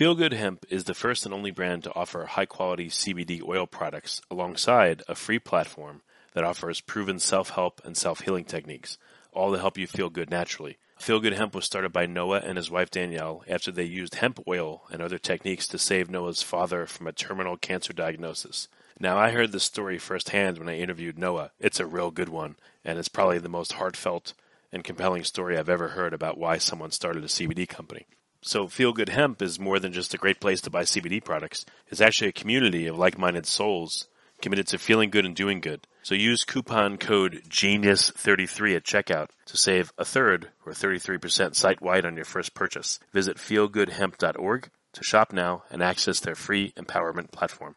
Feel Good Hemp is the first and only brand to offer high quality CBD oil products alongside a free platform that offers proven self help and self healing techniques, all to help you feel good naturally. Feel Good Hemp was started by Noah and his wife Danielle after they used hemp oil and other techniques to save Noah's father from a terminal cancer diagnosis. Now, I heard this story firsthand when I interviewed Noah. It's a real good one, and it's probably the most heartfelt and compelling story I've ever heard about why someone started a CBD company. So Feel Good Hemp is more than just a great place to buy CBD products. It's actually a community of like-minded souls committed to feeling good and doing good. So use coupon code GENIUS33 at checkout to save a third or 33% site-wide on your first purchase. Visit feelgoodhemp.org to shop now and access their free empowerment platform.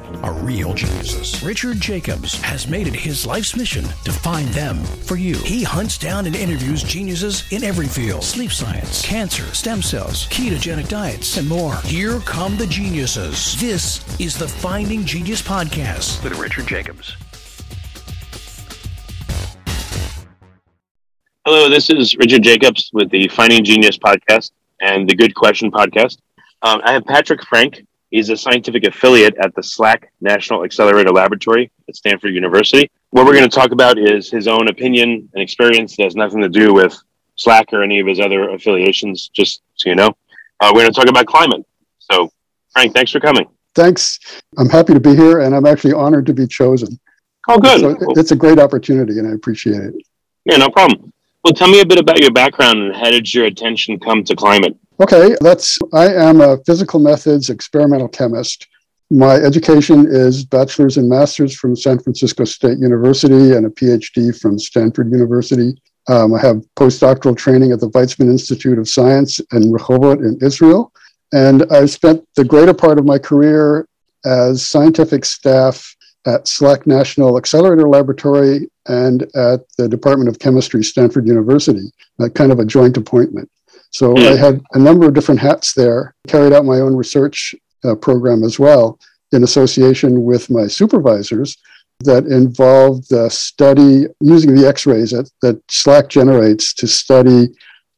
are real geniuses. Richard Jacobs has made it his life's mission to find them for you. He hunts down and interviews geniuses in every field sleep science, cancer, stem cells, ketogenic diets, and more. Here come the geniuses. This is the Finding Genius Podcast with Richard Jacobs. Hello, this is Richard Jacobs with the Finding Genius Podcast and the Good Question Podcast. Um, I have Patrick Frank He's a scientific affiliate at the SLAC National Accelerator Laboratory at Stanford University. What we're going to talk about is his own opinion and experience that has nothing to do with SLAC or any of his other affiliations, just so you know. Uh, we're going to talk about climate. So, Frank, thanks for coming. Thanks. I'm happy to be here, and I'm actually honored to be chosen. Oh, good. So it's a great opportunity, and I appreciate it. Yeah, no problem. Well, tell me a bit about your background and how did your attention come to climate? Okay, that's I am a physical methods experimental chemist. My education is bachelor's and master's from San Francisco State University and a PhD from Stanford University. Um, I have postdoctoral training at the Weizmann Institute of Science in Rehovot in Israel. And I've spent the greater part of my career as scientific staff at SLAC National Accelerator Laboratory and at the Department of Chemistry, Stanford University, kind of a joint appointment. So I had a number of different hats there, carried out my own research uh, program as well in association with my supervisors that involved the study using the x-rays that, that SLAC generates to study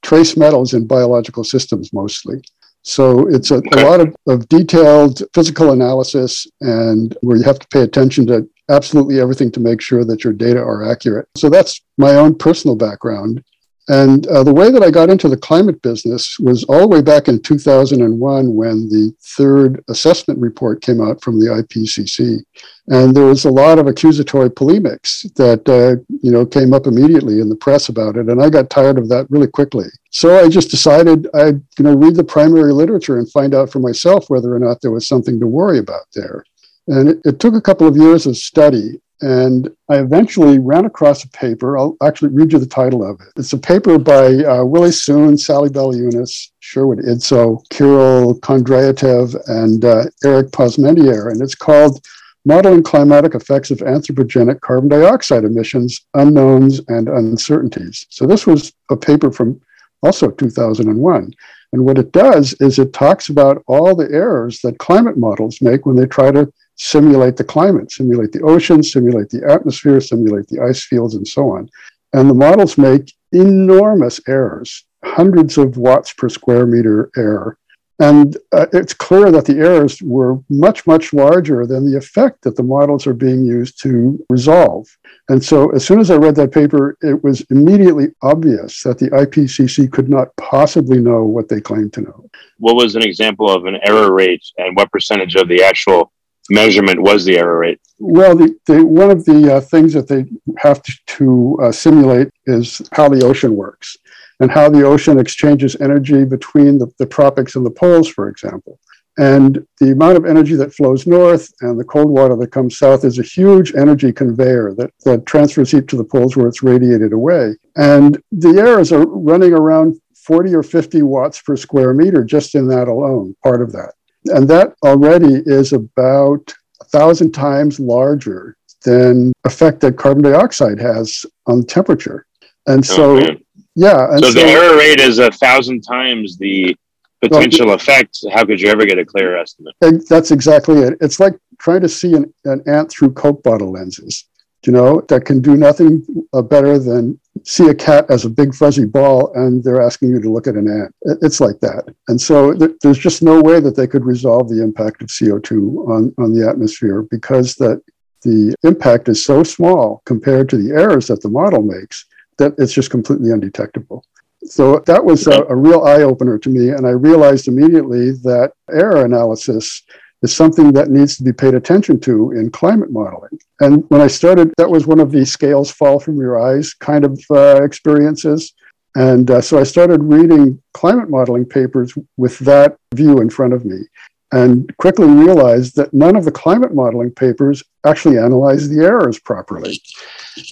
trace metals in biological systems mostly. So it's a, a lot of, of detailed physical analysis and where you have to pay attention to absolutely everything to make sure that your data are accurate. So that's my own personal background. And uh, the way that I got into the climate business was all the way back in 2001 when the third assessment report came out from the IPCC. And there was a lot of accusatory polemics that, uh, you know, came up immediately in the press about it. And I got tired of that really quickly. So I just decided I'd, you know, read the primary literature and find out for myself whether or not there was something to worry about there. And it, it took a couple of years of study. And I eventually ran across a paper. I'll actually read you the title of it. It's a paper by uh, Willie Soon, Sally Baliunas, Sherwood Idso, Kirill Kondratyev, and uh, Eric Posmentier. And it's called Modeling Climatic Effects of Anthropogenic Carbon Dioxide Emissions, Unknowns and Uncertainties. So this was a paper from also 2001. And what it does is it talks about all the errors that climate models make when they try to simulate the climate, simulate the ocean, simulate the atmosphere, simulate the ice fields, and so on. And the models make enormous errors, hundreds of watts per square meter error. And uh, it's clear that the errors were much, much larger than the effect that the models are being used to resolve. And so, as soon as I read that paper, it was immediately obvious that the IPCC could not possibly know what they claimed to know. What was an example of an error rate, and what percentage of the actual measurement was the error rate? Well, the, the one of the uh, things that they have to, to uh, simulate is how the ocean works and how the ocean exchanges energy between the, the tropics and the poles, for example. And the amount of energy that flows north and the cold water that comes south is a huge energy conveyor that, that transfers heat to the poles where it's radiated away. And the errors are running around 40 or 50 watts per square meter just in that alone, part of that. And that already is about a thousand times larger than effect that carbon dioxide has on temperature. And oh, so, oh, yeah. And so, so, the error rate is a thousand times the potential well, effects, how could you ever get a clear estimate? That's exactly it. It's like trying to see an, an ant through Coke bottle lenses, you know, that can do nothing uh, better than see a cat as a big fuzzy ball and they're asking you to look at an ant. It's like that. And so th- there's just no way that they could resolve the impact of CO2 on, on the atmosphere because that the impact is so small compared to the errors that the model makes that it's just completely undetectable. So that was a, a real eye opener to me. And I realized immediately that error analysis is something that needs to be paid attention to in climate modeling. And when I started, that was one of the scales fall from your eyes kind of uh, experiences. And uh, so I started reading climate modeling papers with that view in front of me and quickly realized that none of the climate modeling papers actually analyze the errors properly.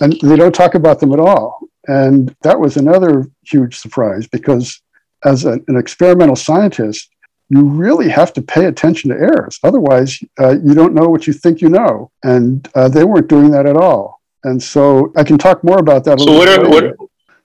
And they don't talk about them at all. And that was another huge surprise because as an experimental scientist, you really have to pay attention to errors. Otherwise, uh, you don't know what you think you know. And uh, they weren't doing that at all. And so I can talk more about that. so, what are, what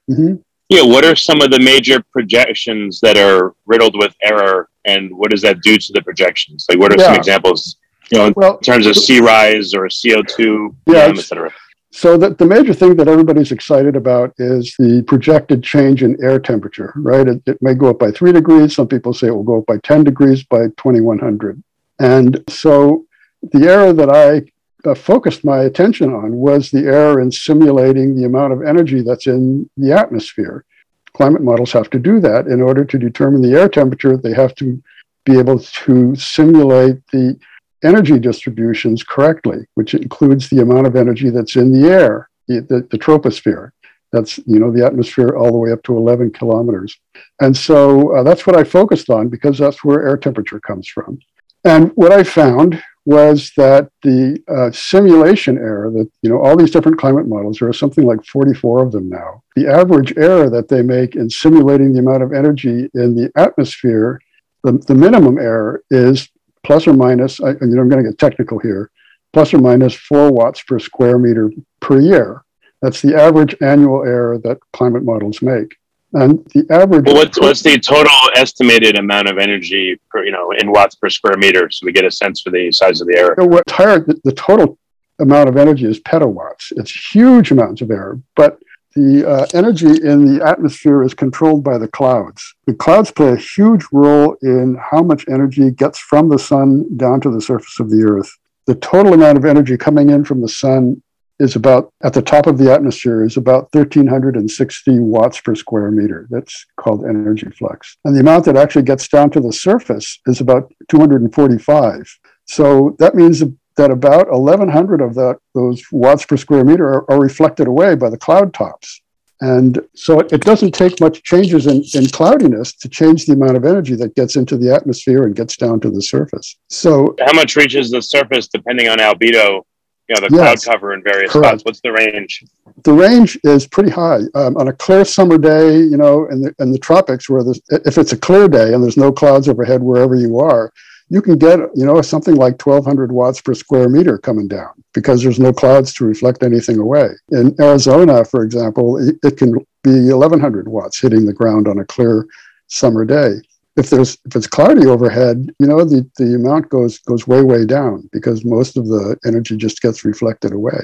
mm-hmm. yeah, what are some of the major projections that are riddled with error, and what does that do to the projections? Like, what are yeah. some examples? You know, in terms of sea rise or CO two, yeah, et cetera. So the, the major thing that everybody's excited about is the projected change in air temperature, right? It, it may go up by three degrees. Some people say it will go up by 10 degrees by 2100. And so the error that I uh, focused my attention on was the error in simulating the amount of energy that's in the atmosphere. Climate models have to do that. In order to determine the air temperature, they have to be able to simulate the energy distributions correctly, which includes the amount of energy that's in the air, the, the, the, troposphere. That's you know the atmosphere all the way up to 11 kilometers, and so uh, that's what I focused on because that's where air temperature comes from. And what I found was that the uh, simulation error that you know all these different climate models there are something like 44 of them now the average error that they make in simulating the amount of energy in the atmosphere the, the minimum error is plus or minus, I, you know, I'm going to get technical here, plus or minus four watts per square meter per year. That's the average annual error that climate models make. And the average. Well, what's, what's the total estimated amount of energy per, you know, in watts per square meter? So we get a sense for the size of the error. Higher, the, the total amount of energy is petawatts. It's huge amounts of error, but the uh, energy in the atmosphere is controlled by the clouds. The clouds play a huge role in how much energy gets from the sun down to the surface of the earth. The total amount of energy coming in from the sun is about, at the top of the atmosphere, is about 1,360 watts per square meter. That's called energy flux. And the amount that actually gets down to the surface is about 245. So that means that about 1,100 of that, those watts per square meter are, are reflected away by the cloud tops. And so it, it, doesn't take much changes in, in cloudiness to change the amount of energy that gets into the atmosphere and gets down to the surface. So, how much reaches the surface depending on albedo? You know, the yes, cloud cover in various correct. spots. What's the range? The range is pretty high. Um, on a clear summer day, you know, in the in the tropics, where if it's a clear day and there's no clouds overhead wherever you are, you can get, you know, something like 1200 watts per square meter coming down because there's no clouds to reflect anything away. In Arizona, for example, it, it can be 1100 watts hitting the ground on a clear summer day. If there's if it's cloudy overhead, you know the, the amount goes goes way way down because most of the energy just gets reflected away.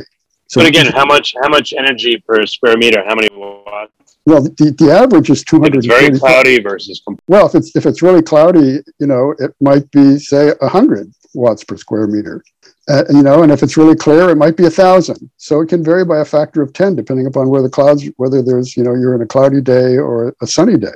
So but again, how much how much energy per square meter? How many watts? Well, the, the average is 200. It's very cloudy versus. Well, if it's if it's really cloudy, you know, it might be say 100 watts per square meter. Uh, you know, and if it's really clear, it might be a thousand. So it can vary by a factor of 10, depending upon where the clouds, whether there's, you know, you're in a cloudy day or a sunny day,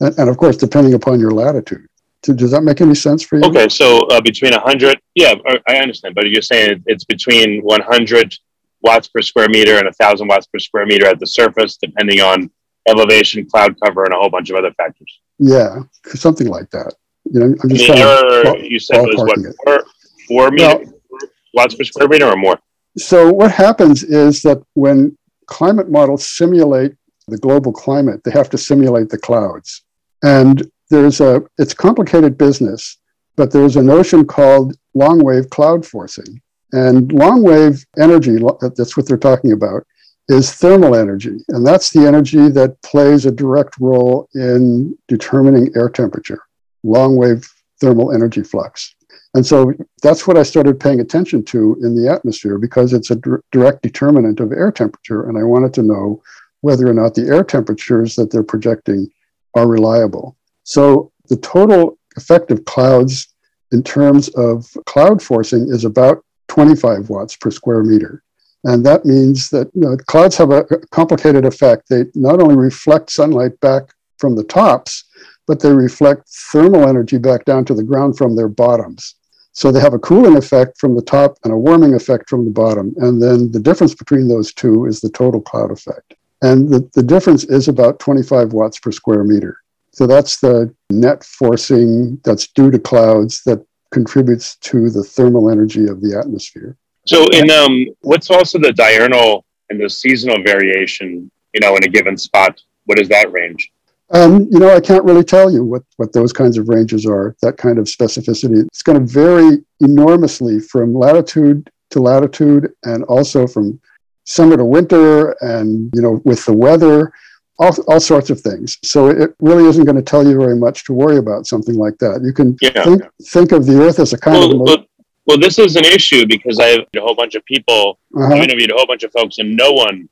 and, and of course, depending upon your latitude. Does that make any sense for you? Okay, so uh, between 100, yeah, I understand, but you're saying it's between 100 watts per square meter and 1,000 watts per square meter at the surface, depending on elevation, cloud cover, and a whole bunch of other factors. Yeah, something like that. You know, I'm just error, you said was what four, four meter, well, watts per square meter or more. So what happens is that when climate models simulate the global climate, they have to simulate the clouds, and there's a it's complicated business, but there's a notion called long wave cloud forcing, and long wave energy. That's what they're talking about is thermal energy. And that's the energy that plays a direct role in determining air temperature. long wave thermal energy flux. And so that's what I started paying attention to in the atmosphere because it's a direct determinant of air temperature. And I wanted to know whether or not the air temperatures that they're projecting are reliable. So the total effect of clouds in terms of cloud forcing is about 25 watts per square meter. And that means that you know, clouds have a complicated effect. They not only reflect sunlight back from the tops, but they reflect thermal energy back down to the ground from their bottoms. So they have a cooling effect from the top and a warming effect from the bottom. And then the difference between those two is the total cloud effect. And the, the difference is about 25 watts per square meter. So that's the net forcing that's due to clouds that contributes to the thermal energy of the atmosphere. So, in um, what's also the diurnal and the seasonal variation, you know, in a given spot? What is that range? Um, you know, I can't really tell you what, what those kinds of ranges are, that kind of specificity. It's going to vary enormously from latitude to latitude and also from summer to winter and, you know, with the weather, all, all sorts of things. So it really isn't going to tell you very much to worry about something like that. You can Yeah. think, think of the Earth as a kind Well, of. well, well, this is an issue because I have a whole bunch of people, uh-huh. I've interviewed a whole bunch of folks, and no one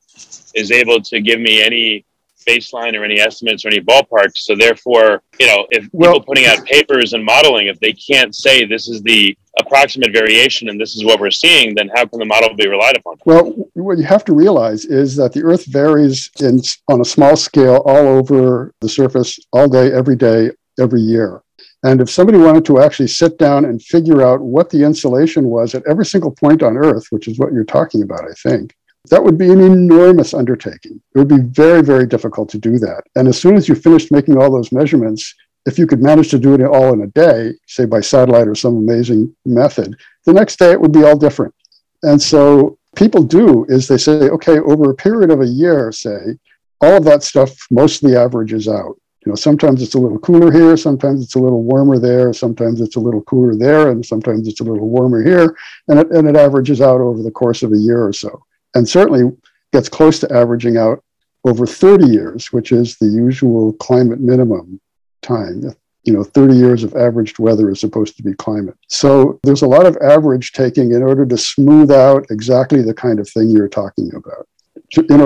is able to give me any baseline or any estimates or any ballparks. So therefore, you know, if Well- people putting out papers and modeling, if they can't say this is the approximate variation and this is what we're seeing, then how can the model be relied upon? Well, what you have to realize is that the Earth varies in, on a small scale all over the surface, all day, every day, every year. And if somebody wanted to actually sit down and figure out what the insulation was at every single point on Earth, which is what you're talking about, I think, that would be an enormous undertaking. It would be very, very difficult to do that. And as soon as you finished making all those measurements, if you could manage to do it all in a day, say by satellite or some amazing method, the next day it would be all different. And so people do is they say, okay, over a period of a year, say, all of that stuff mostly averages out. You know, sometimes it's a little cooler here, sometimes it's a little warmer there, sometimes it's a little cooler there, and sometimes it's a little warmer here, and it, and it averages out over the course of a year or so. And certainly gets close to averaging out over 30 years, which is the usual climate minimum time. You know, 30 years of averaged weather is supposed to be climate. So there's a lot of average taking in order to smooth out exactly the kind of thing you're talking about.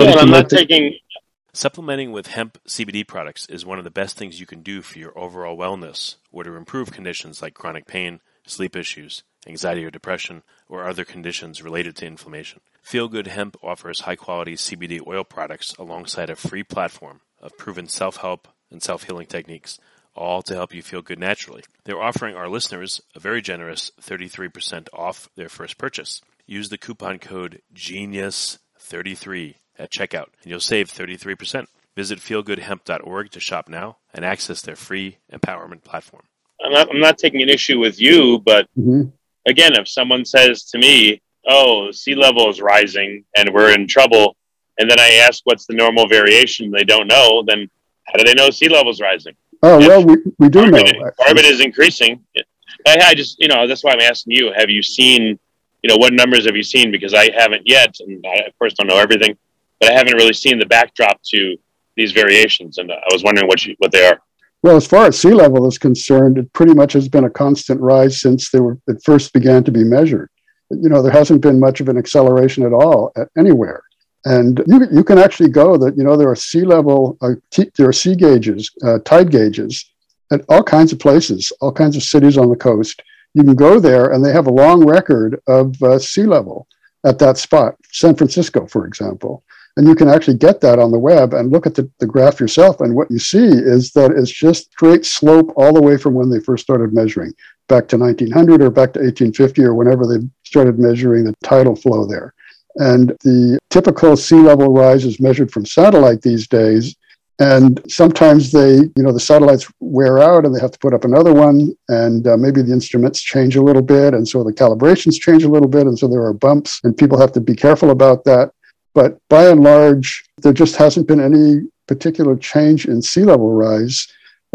Yeah, I'm not the- taking Supplementing with hemp CBD products is one of the best things you can do for your overall wellness or to improve conditions like chronic pain, sleep issues, anxiety or depression, or other conditions related to inflammation. Feel Good Hemp offers high quality CBD oil products alongside a free platform of proven self help and self healing techniques, all to help you feel good naturally. They're offering our listeners a very generous 33% off their first purchase. Use the coupon code GENIUS33 at checkout and you'll save 33%. Visit feelgoodhemp.org to shop now and access their free empowerment platform. I'm not, I'm not taking an issue with you, but Mhm. again, if someone says to me, "Oh, sea level is rising and we're in trouble," and then I ask what's the normal variation, they don't know. Then how do they know sea level is rising? Oh, If well, we, we do know. Carbon, carbon is increasing. I, I just, you know, that's why I'm asking you. Have you seen, you know, what numbers have you seen? Because I haven't yet, and I of course don't know everything, but I haven't really seen the backdrop to these variations, and I was wondering what you, what they are. Well, as far as sea level is concerned, it pretty much has been a constant rise since they were it first began to be measured. You know, there hasn't been much of an acceleration at all at anywhere. And you, you can actually go that, you know, there are sea level, uh, t- there are sea gauges, uh, tide gauges at all kinds of places, all kinds of cities on the coast. You can go there and they have a long record of uh, sea level at that spot, San Francisco, for example. And you can actually get that on the web and look at the, the graph yourself. And what you see is that it's just straight slope all the way from when they first started measuring, back to 1900 or back to 1850 or whenever they started measuring the tidal flow there. And the typical sea level rise is measured from satellite these days. And sometimes they, you know, the satellites wear out and they have to put up another one. And uh, maybe the instruments change a little bit. And so the calibrations change a little bit. And so there are bumps, and people have to be careful about that. But by and large, there just hasn't been any particular change in sea level rise,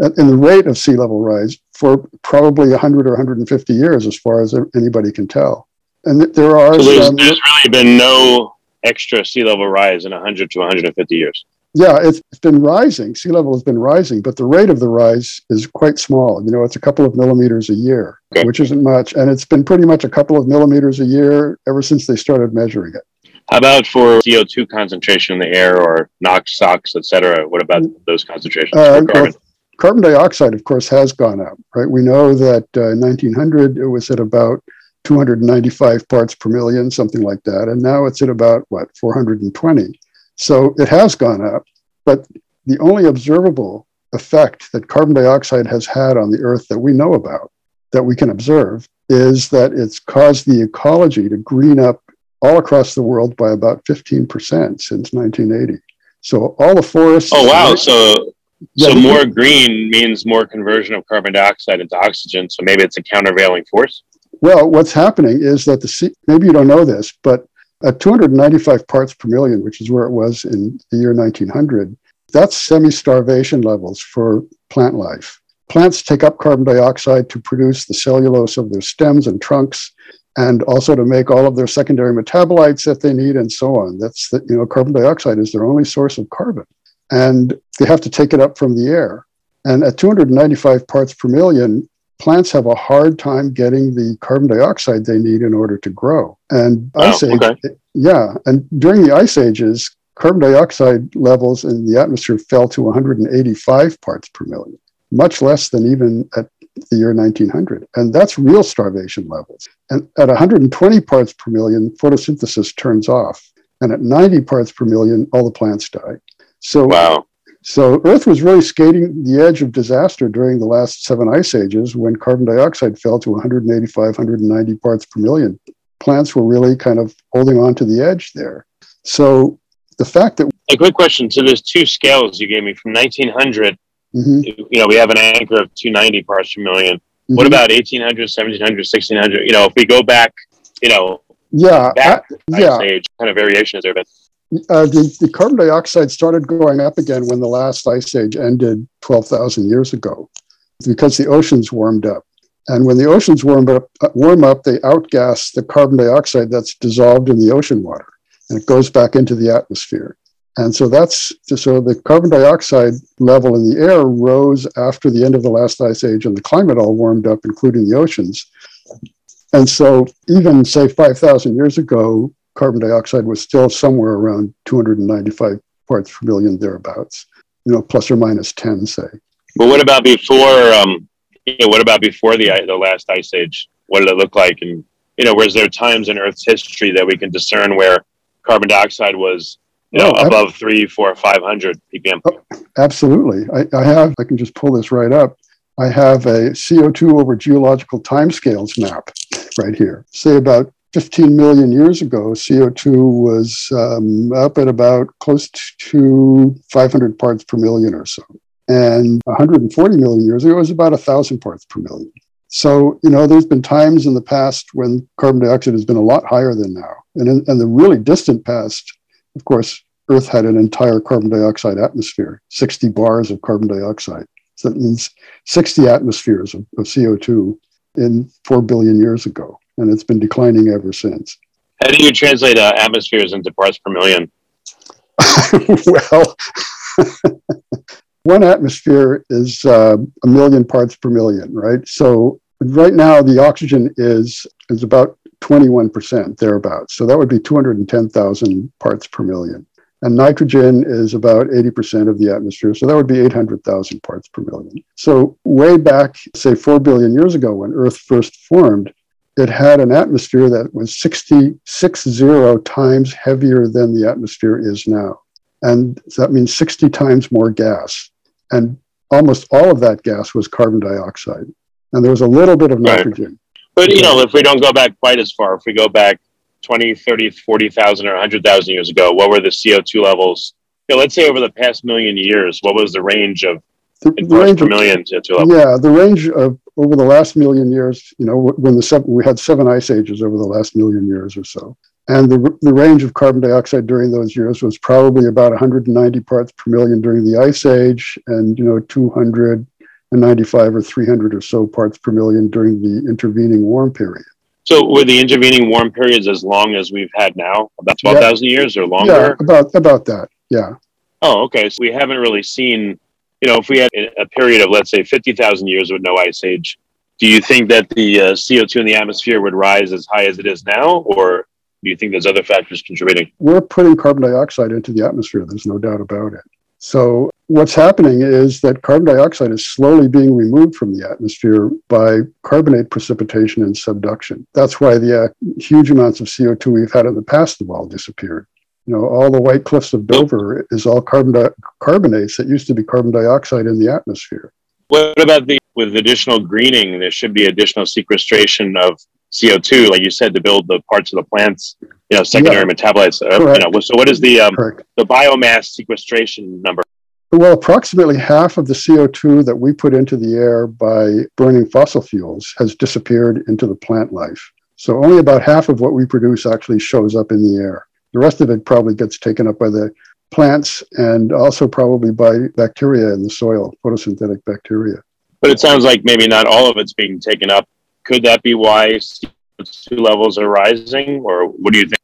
uh, in the rate of sea level rise for probably 100 or 150 years, as far as anybody can tell. And there are So there's, some, there's really been no extra sea level rise in 100 to 150 years. Yeah, it's, it's been rising. Sea level has been rising, but the rate of the rise is quite small. You know, it's a couple of millimeters a year, Okay. which isn't much. And it's been pretty much a couple of millimeters a year ever since they started measuring it. How about for CO2 concentration in the air or NOx, SOx, et cetera? What about those concentrations Uh, for carbon? well, carbon dioxide, of course, has gone up, right? We know that uh, in 1900 it was at about 295 parts per million, something like that. And now it's at about, what, 420. So it has gone up. But the only observable effect that carbon dioxide has had on the Earth that we know about, that we can observe, is that it's caused the ecology to green up all across the world by about 15% since 1980. So all the forests. Oh, wow. So, Yeah, so more green means more conversion of carbon dioxide into oxygen. So maybe it's a countervailing force. Well, what's happening is that the sea, maybe you don't know this, but at 295 parts per million, which is where it was in the year 1900, that's semi starvation levels for plant life. Plants take up carbon dioxide to produce the cellulose of their stems and trunks, and also to make all of their secondary metabolites that they need, and so on. That's the, you know, carbon dioxide is their only source of carbon, and they have to take it up from the air. And at 295 parts per million, plants have a hard time getting the carbon dioxide they need in order to grow. And Wow, ice age, okay. yeah, and during the ice ages, carbon dioxide levels in the atmosphere fell to 185 parts per million, much less than even at the year 1900. And that's real starvation levels. And at 120 parts per million, photosynthesis turns off. And at 90 parts per million, all the plants die. So Wow. so Earth was really skating the edge of disaster during the last seven ice ages when carbon dioxide fell to 185, 190 parts per million. Plants were really kind of holding on to the edge there. So the fact that A quick question. So there's two scales you gave me from 1900. Mhm, You know, we have an anchor of 290 parts per 1000000 What mhm. about 1800, 1700, 1600? You know, if we go back, you know, yeah, back yeah. age, kind of variation has there been? Uh, the, the carbon dioxide started going up again when the last ice age ended 12,000 years ago because the oceans warmed up. And when the oceans warm up, uh, warm up, they outgas the carbon dioxide that's dissolved in the ocean water, and it goes back into the atmosphere. And so that's so the carbon dioxide level in the air rose after the end of the last ice age, and the climate all warmed up, including the oceans. And so, even say 5,000 years ago, carbon dioxide was still somewhere around 295 parts per million, thereabouts, you know, plus or minus 10, say. But what about before? Um, you know, what about before the the last ice age? What did it look like? And you know, was there times in Earth's history that we can discern where carbon dioxide was, you know, Oh, ab- above three, four, five hundred ppm? Absolutely. I, I have, I can just pull this right up. I have a CO2 over geological timescales map right here. Say about 15 million years ago, CO2 was um, up at about close to 500 parts per million or so. And 140 million years ago, it was about 1,000 parts per million. So, you know, there's been times in the past when carbon dioxide has been a lot higher than now. And in, in the really distant past, of course, Earth had an entire carbon dioxide atmosphere, 60 bars of carbon dioxide. So that means 60 atmospheres of, of CO2 in 4 billion years ago. And it's been declining ever since. How do you translate uh, atmospheres into parts per million? well, one atmosphere is uh, a million parts per million, right? So right now the oxygen is is about 21% thereabouts. So that would be 210,000 parts per million. And nitrogen is about 80% of the atmosphere. So that would be 800,000 parts per million. So way back, say 4 billion years ago when Earth first formed, it had an atmosphere that was 60, 60 times heavier than the atmosphere is now. And that means 60 times more gas. And almost all of that gas was carbon dioxide. And there was a little bit of nitrogen. But you know, if we don't go back quite as far, if we go back 20, 30, 40,000 or 100,000 years ago, what were the CO2 levels? You know, let's say over the past million years, what was the range of The, the parts range per of, million CO2 levels? yeah, the range of over the last million years, you know, when the seven, we had seven ice ages over the last million years or so. And the, the range of carbon dioxide during those years was probably about 190 parts per million during the ice age and, you know, 295 or 300 or so parts per million during the intervening warm period. So were the intervening warm periods as long as we've had now, about 12,000 years or longer? Yeah, about, about that. Yeah. Oh, okay. So we haven't really seen, you know, if we had a period of, let's say, 50,000 years with no ice age, do you think that the uh, CO2 in the atmosphere would rise as high as it is now? Or do you think there's other factors contributing? We're putting carbon dioxide into the atmosphere. There's no doubt about it. So what's happening is that carbon dioxide is slowly being removed from the atmosphere by carbonate precipitation and subduction. That's why the uh, huge amounts of CO2 we've had in the past have all disappeared. You know, all the white cliffs of Dover is all carbon di- carbonates that used to be carbon dioxide in the atmosphere. What about the with additional greening? There should be additional sequestration of CO2, like you said, to build the parts of the plants, you know, secondary yeah. metabolites. Uh, you know, so what is the um, the biomass sequestration number? Well, approximately half of the CO2 that we put into the air by burning fossil fuels has disappeared into the plant life. So only about half of what we produce actually shows up in the air. The rest of it probably gets taken up by the plants and also probably by bacteria in the soil, photosynthetic bacteria. But it sounds like maybe not all of it's being taken up. Could that be why CO2 levels are rising, or what do you think?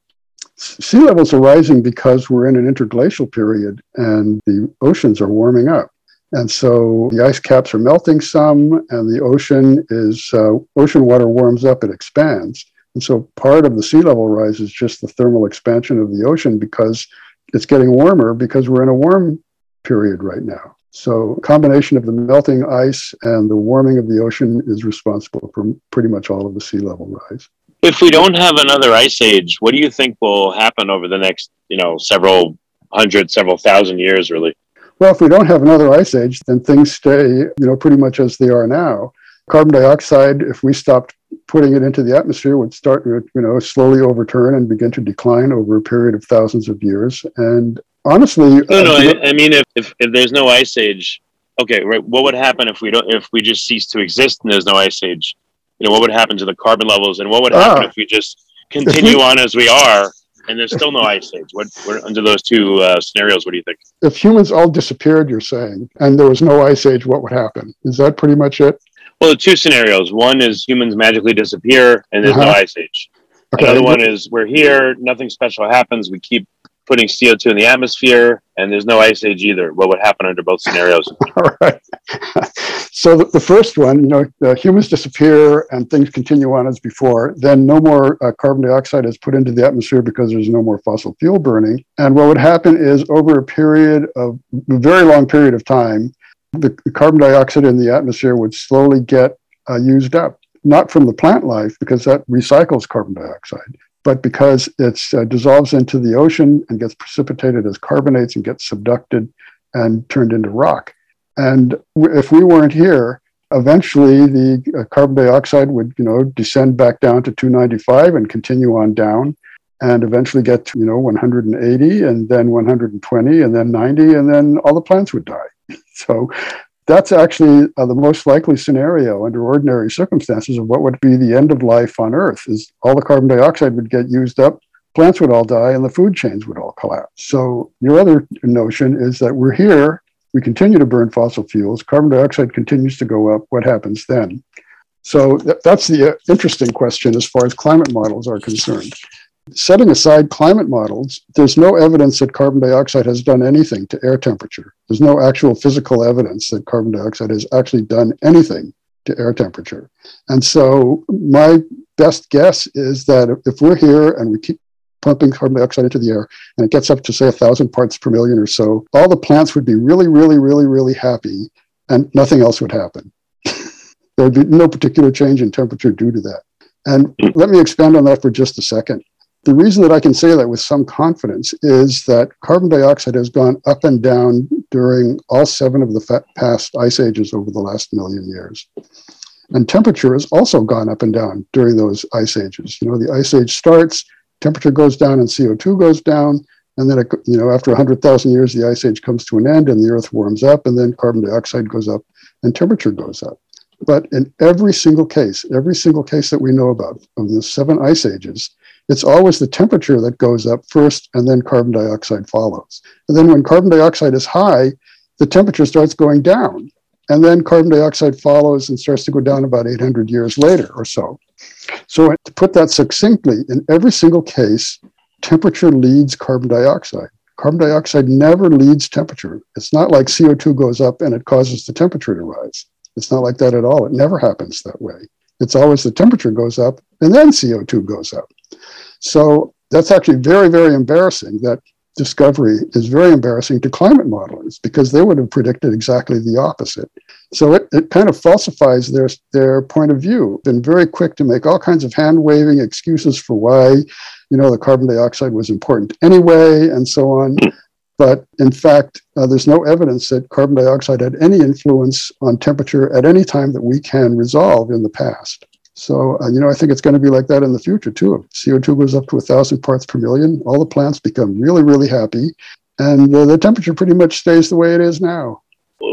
Sea levels are rising because we're in an interglacial period and the oceans are warming up. And so the ice caps are melting some, and the ocean is uh, ocean water warms up, it expands. And so part of the sea level rise is just the thermal expansion of the ocean because it's getting warmer because we're in a warm period right now. So combination of the melting ice and the warming of the ocean is responsible for pretty much all of the sea level rise. If we don't have another ice age, what do you think will happen over the next, you know, several hundred, several thousand years really? Well, if we don't have another ice age, then things stay, you know, pretty much as they are now. Carbon dioxide, if we stopped putting it into the atmosphere, would start, you know, slowly overturn and begin to decline over a period of thousands of years. And honestly, no, no. I, I mean, if, if, if there's no ice age, okay, right. What would happen if we don't? If we just cease to exist and there's no ice age? You know, what would happen to the carbon levels, and what would happen ah, if we just continue on as we are? and there's still no ice age. What, what under those two uh, scenarios? What do you think? If humans all disappeared, you're saying, and there was no ice age, what would happen? Is that pretty much it? Well, the two scenarios. One is humans magically disappear and there's uh-huh. no ice age. Okay. Another one is we're here, nothing special happens. We keep putting CO2 in the atmosphere, and there's no ice age either. What would happen under both scenarios? All right. so the, first one, you know, the humans disappear and things continue on as before. Then no more uh, carbon dioxide is put into the atmosphere because there's no more fossil fuel burning. And what would happen is over a period of a very long period of time, the, the carbon dioxide in the atmosphere would slowly get uh, used up. Not from the plant life, because that recycles carbon dioxide, but because it uh, dissolves into the ocean and gets precipitated as carbonates and gets subducted and turned into rock. And if we weren't here, eventually the uh, carbon dioxide would, you know, descend back down to 295 and continue on down and eventually get to, you know, 180 and then 120 and then 90 and then all the plants would die. So that's actually uh, the most likely scenario under ordinary circumstances of what would be the end of life on Earth is all the carbon dioxide would get used up, plants would all die, and the food chains would all collapse. So your other notion is that we're here, we continue to burn fossil fuels, carbon dioxide continues to go up. What happens then? So th- that's the uh, interesting question as far as climate models are concerned. Setting aside climate models, there's no evidence that carbon dioxide has done anything to air temperature. There's no actual physical evidence that carbon dioxide has actually done anything to air temperature. And so my best guess is that if we're here and we keep pumping carbon dioxide into the air and it gets up to say a thousand parts per million or so, all the plants would be really, really, really, really happy and nothing else would happen. there would be no particular change in temperature due to that. And let me expand on that for just a second. The reason that I can say that with some confidence is that carbon dioxide has gone up and down during all seven of the past ice ages over the last million years. And temperature has also gone up and down during those ice ages. You know, the ice age starts, temperature goes down and CO2 goes down. And then, it, you know, after 100,000 years, the ice age comes to an end and the earth warms up and then carbon dioxide goes up and temperature goes up. But in every single case, every single case that we know about of the seven ice ages, it's always the temperature that goes up first and then carbon dioxide follows. And then when carbon dioxide is high, the temperature starts going down. And then carbon dioxide follows and starts to go down about 800 years later or so. So, to put that succinctly, in every single case, temperature leads carbon dioxide. Carbon dioxide never leads temperature. It's not like CO2 goes up and it causes the temperature to rise. It's not like that at all. It never happens that way. It's always the temperature goes up and then CO2 goes up. So that's actually very, very embarrassing. That discovery is very embarrassing to climate modelers because they would have predicted exactly the opposite. So it, it kind of falsifies their, their point of view. Been very quick to make all kinds of hand waving excuses for why, you know, the carbon dioxide was important anyway, and so on. But in fact, uh, there's no evidence that carbon dioxide had any influence on temperature at any time that we can resolve in the past. So, uh, you know, I think it's going to be like that in the future too. If CO2 goes up to a thousand parts per million, all the plants become really, really happy, and uh, the temperature pretty much stays the way it is now.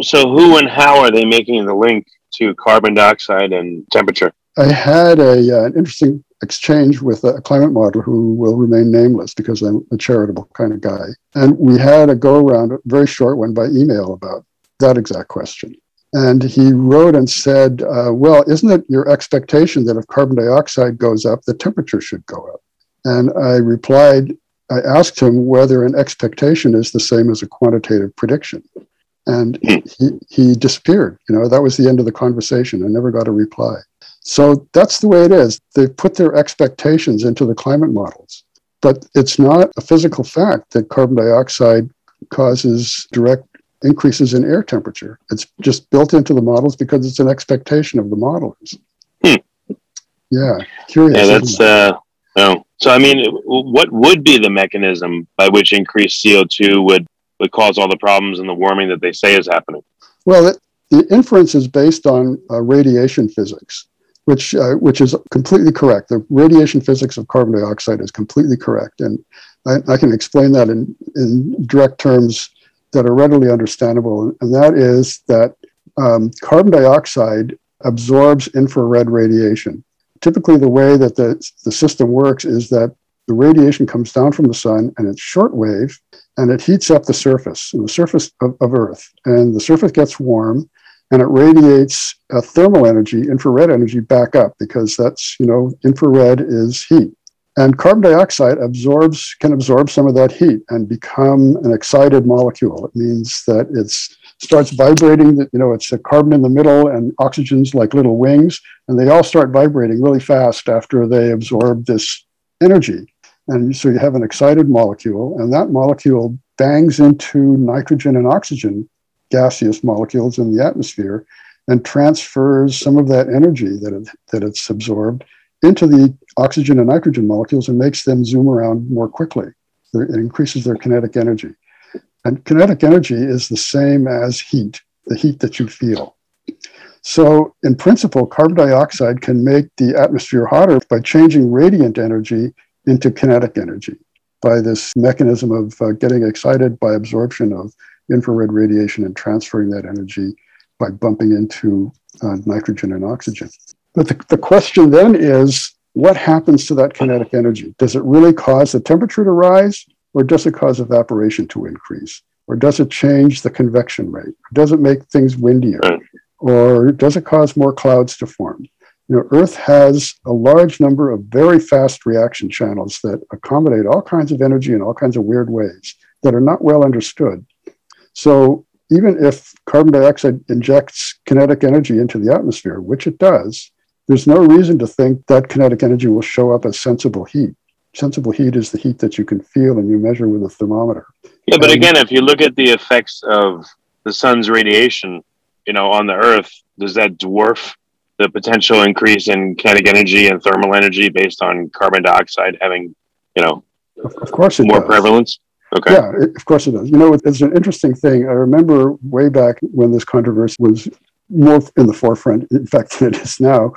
So, who and how are they making the link to carbon dioxide and temperature? I had a, uh, an interesting exchange with a climate modeler who will remain nameless because I'm a charitable kind of guy. And we had a go around, a very short one by email about that exact question. And he wrote and said, uh, Well, isn't it your expectation that if carbon dioxide goes up, the temperature should go up? And I replied, I asked him whether an expectation is the same as a quantitative prediction. And he, he disappeared. You know, that was the end of the conversation. I never got a reply. So that's the way it is. They've put their expectations into the climate models. But it's not a physical fact that carbon dioxide causes direct increases in air temperature. It's just built into the models because it's an expectation of the modelers. Hmm. Yeah, curious. Yeah, that's uh, no. So I mean, what would be the mechanism by which increased CO two would would cause all the problems and the warming that they say is happening? Well, it, the inference is based on uh, radiation physics which uh, which is completely correct. The radiation physics of carbon dioxide is completely correct, and I, I, can explain that in in direct terms that are readily understandable. And that is that um, carbon dioxide absorbs infrared radiation. Typically, the way that the the system works is that the radiation comes down from the sun and it's shortwave and it heats up the surface, the surface of, of Earth, and the surface gets warm and it radiates a thermal energy, infrared energy back up because that's, you know, infrared is heat. And carbon dioxide absorbs, can absorb some of that heat and become an excited molecule. It means that it starts vibrating, you know, it's a carbon in the middle and oxygen's like little wings, and they all start vibrating really fast after they absorb this energy. And so you have an excited molecule, and that molecule bangs into nitrogen and oxygen gaseous molecules in the atmosphere and transfers some of that energy that, it, that it's absorbed into the oxygen and nitrogen molecules and makes them zoom around more quickly. It increases their kinetic energy. And kinetic energy is the same as heat, the heat that you feel. So, in principle, carbon dioxide can make the atmosphere hotter by changing radiant energy into kinetic energy by this mechanism of uh, getting excited by absorption of infrared radiation and transferring that energy by bumping into uh, nitrogen and oxygen. But the, the question then is what happens to that kinetic energy? Does it really cause the temperature to rise, or does it cause evaporation to increase? Or does it change the convection rate? Does it make things windier? Or does it cause more clouds to form? You know, Earth has a large number of very fast reaction channels that accommodate all kinds of energy in all kinds of weird ways that are not well understood. So even if carbon dioxide injects kinetic energy into the atmosphere, which it does, there's no reason to think that kinetic energy will show up as sensible heat. Sensible heat is the heat that you can feel and you measure with a thermometer. Yeah, but again, if you look at the effects of the sun's radiation, you know, on the Earth, does that dwarf the potential increase in kinetic energy and thermal energy based on carbon dioxide having, you know, of, course, more does. prevalence? Okay. Yeah, it, of course it does. You know, it's an interesting thing. I remember way back when this controversy was more in the forefront, in fact, than it is now,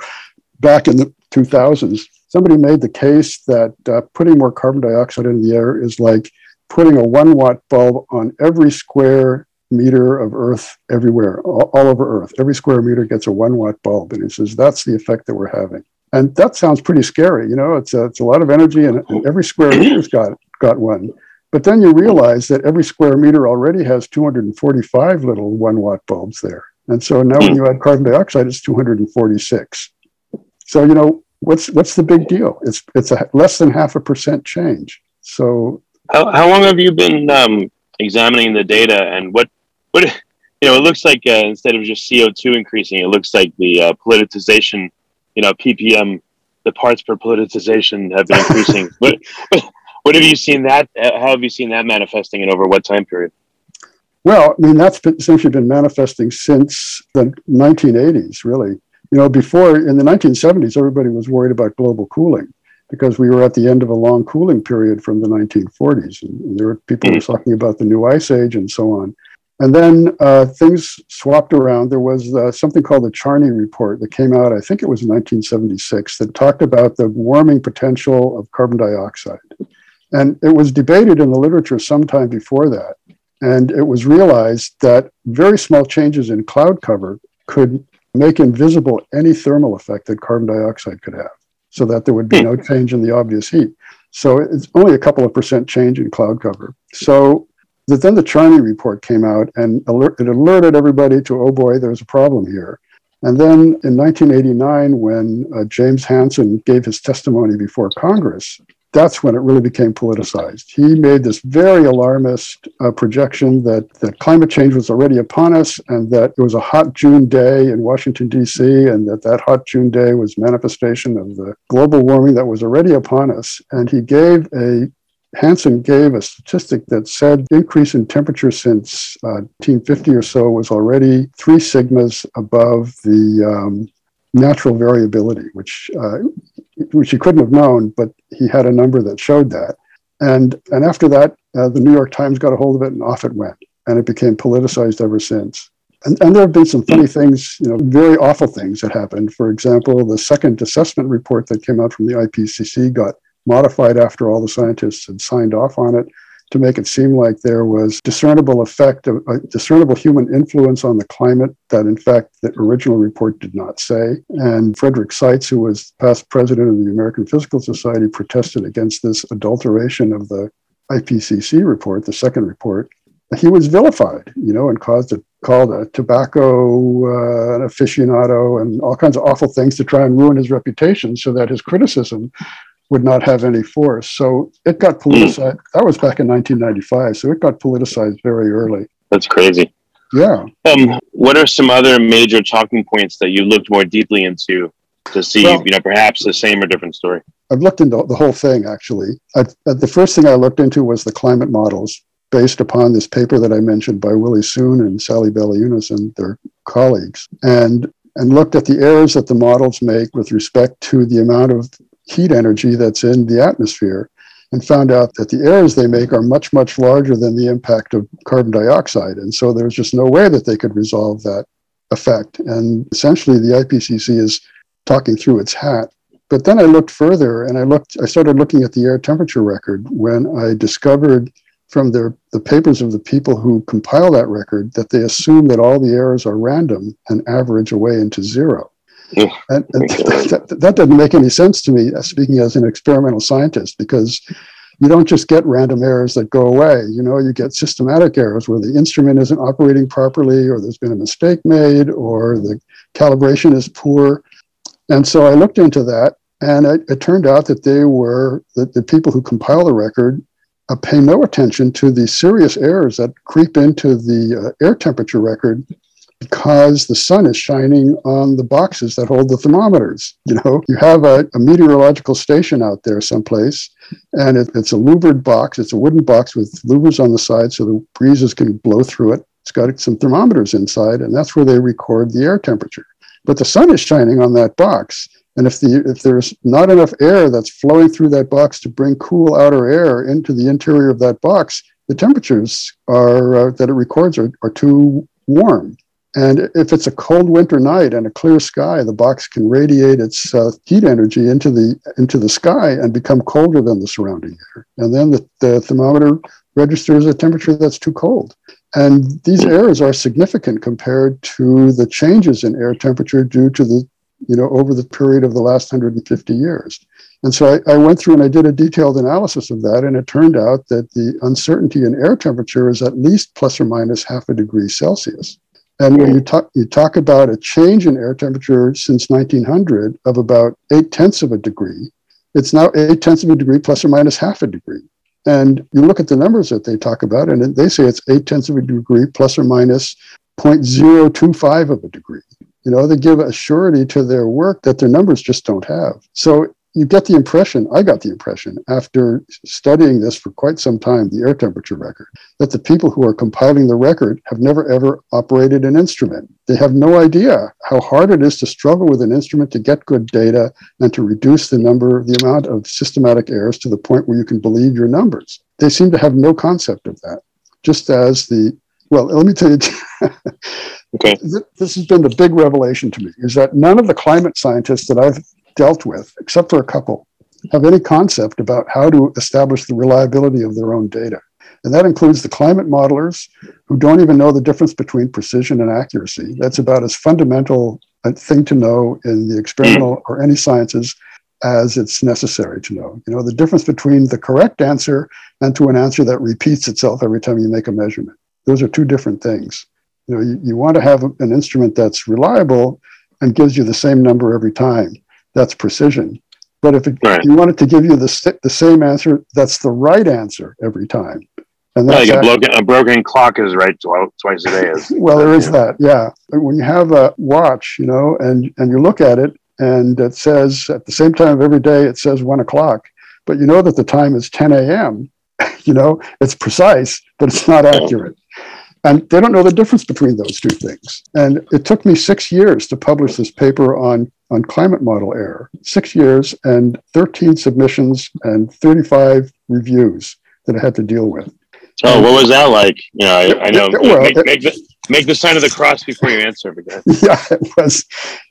back in the 2000s, somebody made the case that uh, putting more carbon dioxide in the air is like putting a one watt bulb on every square meter of Earth everywhere, all, all over Earth. Every square meter gets a one watt bulb. And he says that's the effect that we're having. And that sounds pretty scary. You know, it's a, it's a lot of energy, and, and every square meter's got, got one. But then you realize that every square meter already has 245 little one watt bulbs there. And so now when you add carbon dioxide, it's 246. So, you know, what's, what's the big deal? It's, it's a less than half a percent change. So How, how long have you been um, examining the data, and what what you know? It looks like uh, instead of just CO two increasing, it looks like the uh, politicization, you know, ppm, the parts per politicization have been increasing. what, what have you seen that? Uh, how have you seen that manifesting, and over what time period? Well, I mean, that's been, essentially been manifesting since the 1980s, really. You know, before in the 1970s, everybody was worried about global cooling because we were at the end of a long cooling period from the 1940s. And, there were people were talking about the new ice age and so on. And then uh, things swapped around. There was uh, something called the Charney Report that came out, I think it was in 1976, that talked about the warming potential of carbon dioxide. And it was debated in the literature sometime before that. And it was realized that very small changes in cloud cover could make invisible any thermal effect that carbon dioxide could have, so that there would be no change in the obvious heat. So it's only a couple of percent change in cloud cover. So then the Charney report came out and alert, it alerted everybody to, oh boy, there's a problem here. And then in 1989, when uh, James Hansen gave his testimony before Congress, that's when it really became politicized. He made this very alarmist uh, projection that, that climate change was already upon us and that it was a hot June day in Washington, D.C., and that that hot June day was manifestation of the global warming that was already upon us. And he gave a Hansen gave a statistic that said increase in temperature since uh, 1950 or so was already three sigmas above the um, natural variability, which uh, which he couldn't have known, but he had a number that showed that. And and after that, uh, the New York Times got a hold of it, and off it went, and it became politicized ever since. And, and there have been some funny things, you know, very awful things that happened. For example, the second assessment report that came out from the IPCC got modified after all the scientists had signed off on it to make it seem like there was discernible effect of a discernible human influence on the climate that in fact the original report did not say. And frederick seitz who was past president of the american physical society protested against this adulteration of the ipcc report the second report. He was vilified you know and caused a called a tobacco uh, aficionado and all kinds of awful things to try and ruin his reputation so that his criticism would not have any force. So it got hmm. politicized. That was back in 1995. So it got politicized very early. That's crazy. Yeah. Um, what are some other major talking points that you looked more deeply into to see, well, you know, perhaps the same or different story? I've looked into the whole thing actually. I, the first thing I looked into was the climate models based upon this paper that I mentioned by Willie Soon and Sally Baliunas and their colleagues, and and looked at the errors that the models make with respect to the amount of heat energy that's in the atmosphere and found out that the errors they make are much, much larger than the impact of carbon dioxide. And so there's just no way that they could resolve that effect. And essentially, the IPCC is talking through its hat. But then I looked further and I looked, I started looking at the air temperature record when I discovered from their, the papers of the people who compile that record that they assume that all the errors are random and average away into zero and, and that, that, doesn't make any sense to me, uh, speaking as an experimental scientist, because you don't just get random errors that go away. You know, you get systematic errors where the instrument isn't operating properly, or there's been a mistake made, or the calibration is poor. And so I looked into that, and it, it turned out that they were that the people who compile the record uh, pay no attention to the serious errors that creep into the uh, air temperature record because the sun is shining on the boxes that hold the thermometers. You know, you have a, a meteorological station out there someplace, and it, it's a louvered box. It's a wooden box with louvers on the side so the breezes can blow through it. It's got some thermometers inside, and that's where they record the air temperature. But the sun is shining on that box. And if the if there's not enough air that's flowing through that box to bring cool outer air into the interior of that box, the temperatures are uh, that it records are, are too warm. And if it's a cold winter night and a clear sky, the box can radiate its uh, heat energy into the into the sky and become colder than the surrounding air. And then the, the thermometer registers a temperature that's too cold. And these errors are significant compared to the changes in air temperature due to the, you know, over the period of the last 150 years. And so I, I, went through and I did a detailed analysis of that, and it turned out that the uncertainty in air temperature is at least plus or minus half a degree Celsius. And when you talk, you talk about a change in air temperature since 1900 of about eight tenths of a degree, it's now eight tenths of a degree plus or minus half a degree. And you look at the numbers that they talk about, and they say it's eight tenths of a degree plus or minus 0.025 of a degree. You know, they give a surety to their work that their numbers just don't have. So you get the impression, I got the impression after studying this for quite some time, the air temperature record, that the people who are compiling the record have never ever operated an instrument. They have no idea how hard it is to struggle with an instrument to get good data and to reduce the number, the amount of systematic errors to the point where you can believe your numbers. They seem to have no concept of that. Just as the, well, let me tell you. okay. This has been the big revelation to me is that none of the climate scientists that I've dealt with, except for a couple, have any concept about how to establish the reliability of their own data. And that includes the climate modelers who don't even know the difference between precision and accuracy. That's about as fundamental a thing to know in the experimental or any sciences as it's necessary to know. You know, the difference between the correct answer and to an answer that repeats itself every time you make a measurement. Those are two different things. You know, you, you want to have an instrument that's reliable and gives you the same number every time that's precision. But if it, right. you want it to give you the, the same answer, that's the right answer every time. And that's like a, broken, a broken clock is right twice a day. Is, well, there is that, yeah. When you have a watch, you know, and, and you look at it and it says at the same time of every day, it says one o'clock, but you know that the time is 10 a.m., you know, it's precise, but it's not accurate. And they don't know the difference between those two things. And it took me six years to publish this paper on, on climate model error. Six years and 13 submissions and 35 reviews that I had to deal with. Oh, what was that like? You know, I, I know. well, make, it, make, the, make the sign of the cross before you answer. Yeah, it was,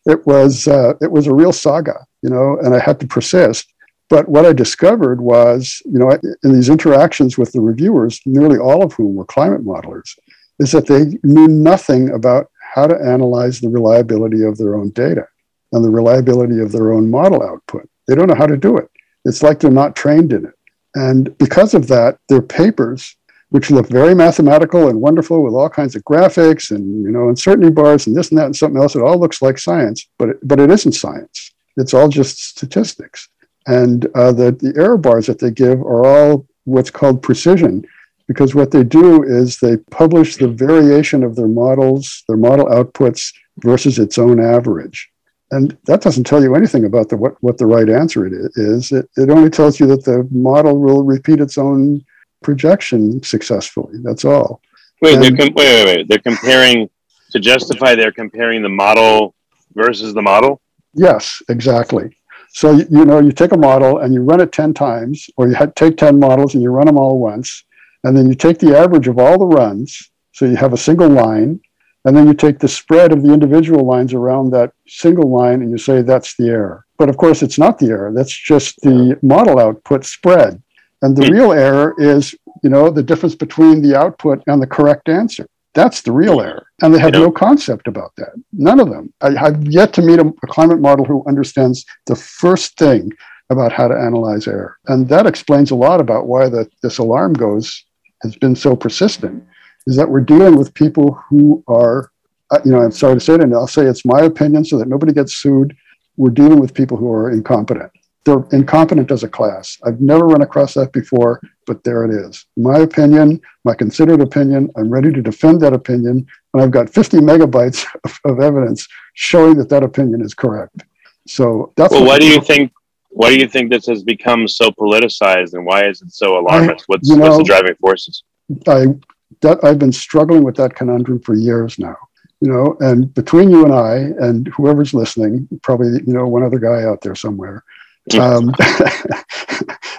it was, uh, it was a real saga. You know, and I had to persist. But what I discovered was, you know, in these interactions with the reviewers, nearly all of whom were climate modelers, is that they knew nothing about how to analyze the reliability of their own data and the reliability of their own model output. They don't know how to do it. It's like they're not trained in it. And because of that, their papers, which look very mathematical and wonderful with all kinds of graphics and you know uncertainty bars and this and that and something else, it all looks like science, but it, but it isn't science. It's all just statistics. And uh, the, the error bars that they give are all what's called precision, because what they do is they publish the variation of their models, their model outputs versus its own average. And that doesn't tell you anything about the, what, what the right answer it is. It, it only tells you that the model will repeat its own projection successfully. That's all. Wait, and, they're com- wait, wait, wait. They're comparing to justify. They're comparing the model versus the model. Yes, exactly. So you, you know, you take a model and you run it ten times, or you take ten models and you run them all once, and then you take the average of all the runs, so you have a single line, and then you take the spread of the individual lines around that single line and you say that's the error. But of course, it's not the error. That's just the model output spread. And the hmm. real error is, you know, the difference between the output and the correct answer. That's the real error. And they have no concept about that. None of them. I, have yet to meet a, a climate model who understands the first thing about how to analyze error. And that explains a lot about why the, this alarm goes has been so persistent is that we're dealing with people who are, uh, you know, I'm sorry to say it, and I'll say it's my opinion so that nobody gets sued. We're dealing with people who are incompetent. They're incompetent as a class. I've never run across that before, but there it is. My opinion, my considered opinion. I'm ready to defend that opinion, and I've got 50 megabytes of, of evidence showing that that opinion is correct. So that's. Well, why do you think? Why do you think this has become so politicized, and why is it so alarmist? I, what's, know, what's the driving forces? I that I've been struggling with that conundrum for years now. You know, and between you and I and whoever's listening, probably you know one other guy out there somewhere. Um,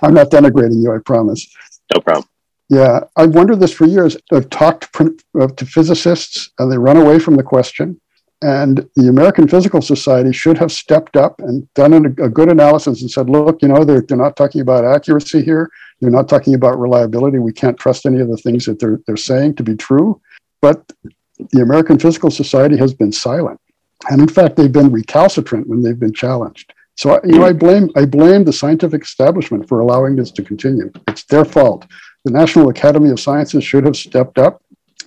I'm not denigrating you, I promise. No problem. Yeah, I've wondered this for years. I've talked to, uh, to physicists, and they run away from the question. And the American Physical Society should have stepped up and done a, a good analysis and said, look, you know, they're, they're not talking about accuracy here. They're not talking about reliability. We can't trust any of the things that they're, they're saying to be true. But the American Physical Society has been silent. And in fact, they've been recalcitrant when they've been challenged. So you know, I blame I blame the scientific establishment for allowing this to continue. It's their fault. The National Academy of Sciences should have stepped up,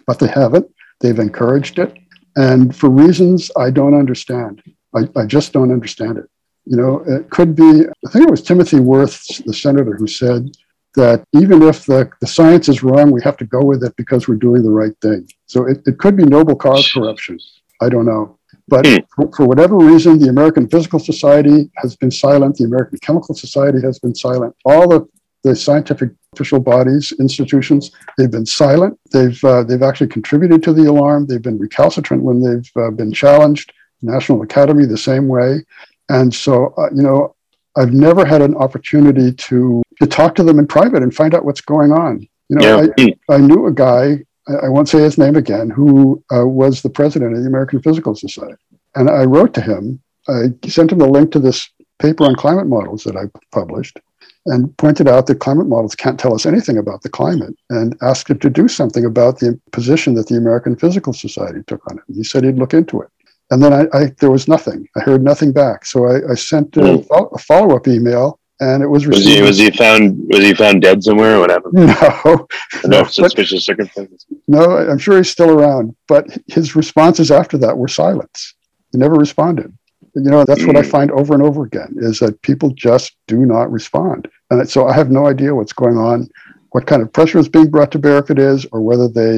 but they haven't. They've encouraged it. And for reasons I don't understand. I, I just don't understand it. You know, it could be, I think it was Timothy Wirth, the senator, who said that even if the, the science is wrong, we have to go with it because we're doing the right thing. So it, it could be noble cause corruption. I don't know. But Hmm. for, for whatever reason, the American Physical Society has been silent. The American Chemical Society has been silent. All the, the scientific official bodies, institutions, they've been silent. They've, uh, they've actually contributed to the alarm. They've been recalcitrant when they've uh, been challenged. National Academy, the same way. And so, uh, you know, I've never had an opportunity to, to talk to them in private and find out what's going on. You know, Yeah. I, I knew a guy, I won't say his name again, who uh, was the president of the American Physical Society. And I wrote to him, I sent him the link to this paper on climate models that I published and pointed out that climate models can't tell us anything about the climate and asked him to do something about the position that the American Physical Society took on it. And he said he'd look into it. And then I, I there was nothing. I heard nothing back. So I, I sent a, hmm. fol- a follow up email and it was Was he received. was he found was he found dead somewhere or what happened? No No, suspicious circumstances. No, I'm sure he's still around, but his responses after that were silence. He never responded. You know, that's what I Mm. find over and over again is that people just do not respond. And so I have no idea what's going on, what kind of pressure is being brought to bear if it is, or whether they,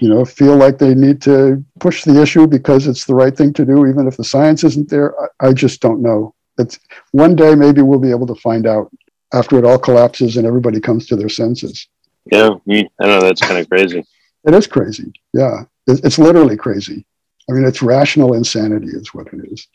you know, feel like they need to push the issue because it's the right thing to do, even if the science isn't there. I, I just don't know. It's one day maybe we'll be able to find out after it all collapses and everybody comes to their senses. Yeah, I know. That's kind of crazy. It is crazy. Yeah. It- It's literally crazy. I mean, it's rational insanity, is what it is.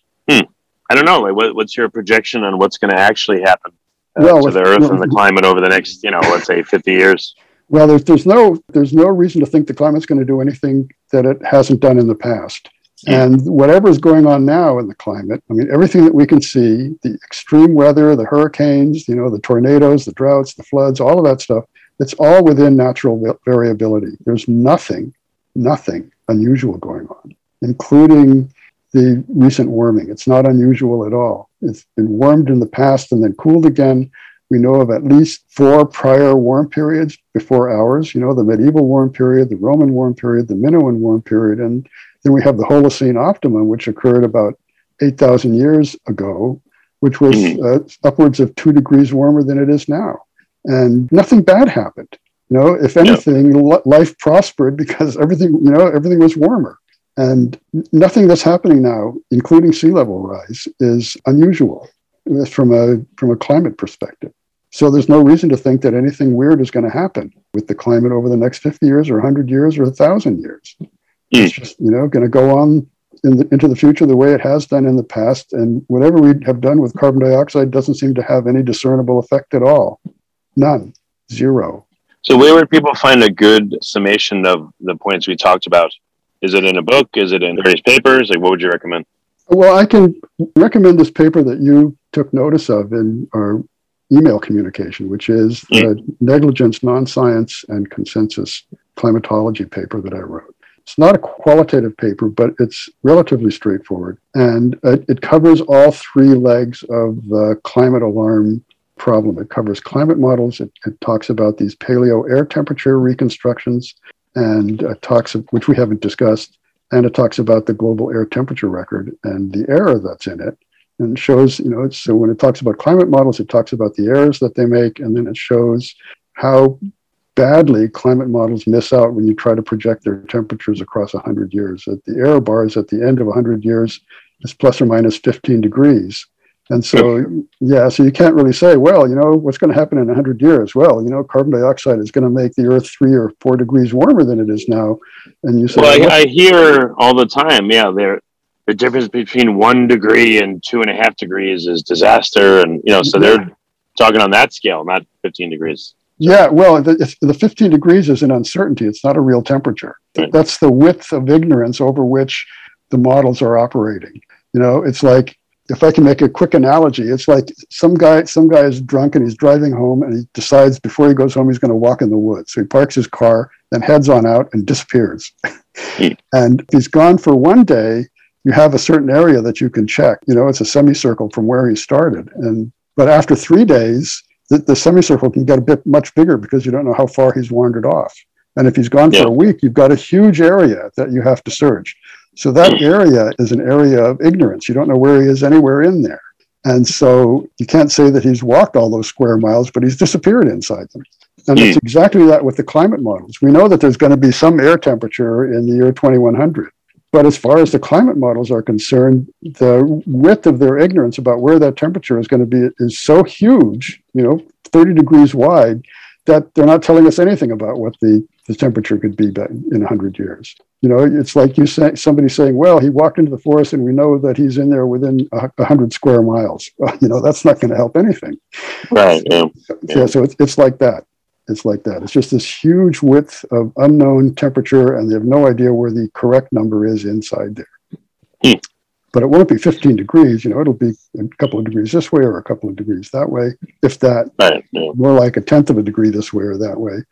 I don't know. Like, what, what's your projection on what's going to actually happen uh, Well, to if- the Earth well- and the climate over the next, you know, let's say fifty years? Well, there's, there's no there's no reason to think the climate's going to do anything that it hasn't done in the past. And whatever is going on now in the climate, I mean, everything that we can see, the extreme weather, the hurricanes, you know, the tornadoes, the droughts, the floods, all of that stuff, it's all within natural variability. There's nothing, nothing unusual going on, including the recent warming. It's not unusual at all. It's been warmed in the past and then cooled again. We know of at least four prior warm periods before ours, you know, the medieval warm period, the Roman warm period, the Minoan warm period, and then we have the Holocene optimum, which occurred about 8,000 years ago, which was uh, upwards of two degrees warmer than it is now. And nothing bad happened. You know, if anything, li- life prospered because everything, you know, everything was warmer. And nothing that's happening now, including sea level rise, is unusual from a from a climate perspective. So there's no reason to think that anything weird is going to happen with the climate over the next 50 years or 100 years or 1,000 years. Hmm. It's just, you know, going to go on in the, into the future the way it has done in the past. And whatever we have done with carbon dioxide doesn't seem to have any discernible effect at all. None. Zero. So, where would people find a good summation of the points we talked about? Is it in a book? Is it in various papers? Like, what would you recommend? Well, I can recommend this paper that you took notice of in our email communication, which is the hmm. negligence, non-science, and consensus climatology paper that I wrote. It's not a qualitative paper, but it's relatively straightforward. And it, it covers all three legs of the climate alarm problem. It covers climate models. It, it talks about these paleo air temperature reconstructions and uh, talks, which we haven't discussed, and it talks about the global air temperature record and the error that's in it and shows you know it's so when it talks about climate models it talks about the errors that they make and then it shows how badly climate models miss out when you try to project their temperatures across 100 years that the error bars at the end of 100 years is plus or minus 15 degrees and so yeah so you can't really say well you know what's going to happen in 100 years well you know carbon dioxide is going to make the earth three or four degrees warmer than it is now and you say Well, well, I, I hear all the time, yeah, there the difference between one degree and two and a half degrees is disaster, and you know, so they're talking on that scale, not fifteen degrees. Yeah, well, the, the 15 degrees is an uncertainty. It's not a real temperature. Right. That's the width of ignorance over which the models are operating. You know, it's like if I can make a quick analogy, it's like some guy some guy is drunk and he's driving home and he decides before he goes home he's going to walk in the woods. So he parks his car, then heads on out and disappears. Hmm. and if he's gone for one day, you have a certain area that you can check. You know, it's a semicircle from where he started. And but after three days, the, the semicircle can get a bit much bigger because you don't know how far he's wandered off. And if he's gone Yeah. for a week, you've got a huge area that you have to search. So that area is an area of ignorance. You don't know where he is anywhere in there. And so you can't say that he's walked all those square miles, but he's disappeared inside them. And Hmm. it's exactly that with the climate models. We know that there's going to be some air temperature in the year 2100. But as far as the climate models are concerned, the width of their ignorance about where that temperature is going to be is so huge, you know, 30 degrees wide, that they're not telling us anything about what the, the temperature could be in 100 years. You know, it's like you say, somebody saying, well, he walked into the forest and we know that he's in there within a 100 square miles. Well, you know, that's not going to help anything. Right. Yeah. Yeah, so it's, it's like that. It's like that. It's just this huge width of unknown temperature, and they have no idea where the correct number is inside there. Hmm. But it won't be 15 degrees. You know, it'll be a couple of degrees this way or a couple of degrees that way, if that. Right. Yeah. More like a tenth of a degree this way or that way.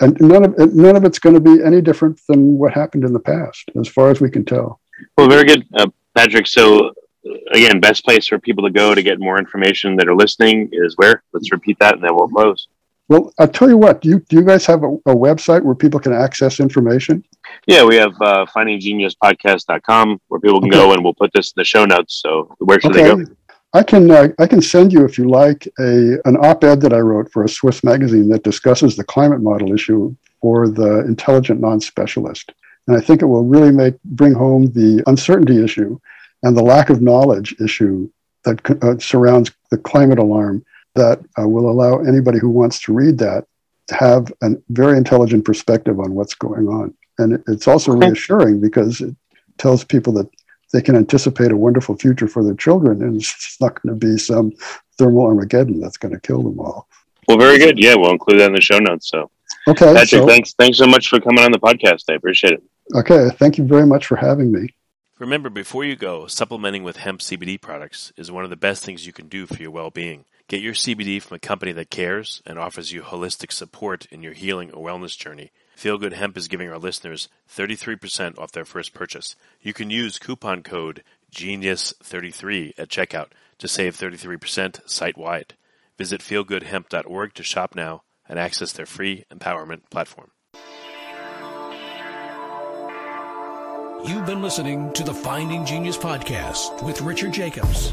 And none of none of it's going to be any different than what happened in the past, as far as we can tell. Well, very good, uh, Patrick. So, again, best place for people to go to get more information that are listening is where? Let's repeat that, and then we'll close. Well, I'll tell you what. Do you do you guys have a, a website where people can access information? Yeah, we have uh, findinggeniuspodcast.com where people can go, and we'll put this in the show notes. So, where should they go? I can uh, I can send you if you like a an op-ed that I wrote for a Swiss magazine that discusses the climate model issue for the intelligent non-specialist, and I think it will really make bring home the uncertainty issue and the lack of knowledge issue that uh, surrounds the climate alarm that uh, will allow anybody who wants to read that to have a very intelligent perspective on what's going on, and it's also reassuring because it tells people that they can anticipate a wonderful future for their children, and it's not going to be some thermal Armageddon that's going to kill them all. Well, very good. Yeah, we'll include that in the show notes. So, Okay, Patrick, so, thanks, thanks so much for coming on the podcast. I appreciate it. okay, thank you very much for having me. Remember, before you go, supplementing with hemp CBD products is one of the best things you can do for your well being. Get your CBD from a company that cares and offers you holistic support in your healing or wellness journey. Feel Good Hemp is giving our listeners 33% off their first purchase. You can use coupon code GENIUS33 at checkout to save 33% site wide. Visit feelgoodhemp.org to shop now and access their free empowerment platform. You've been listening to the Finding Genius podcast with Richard Jacobs.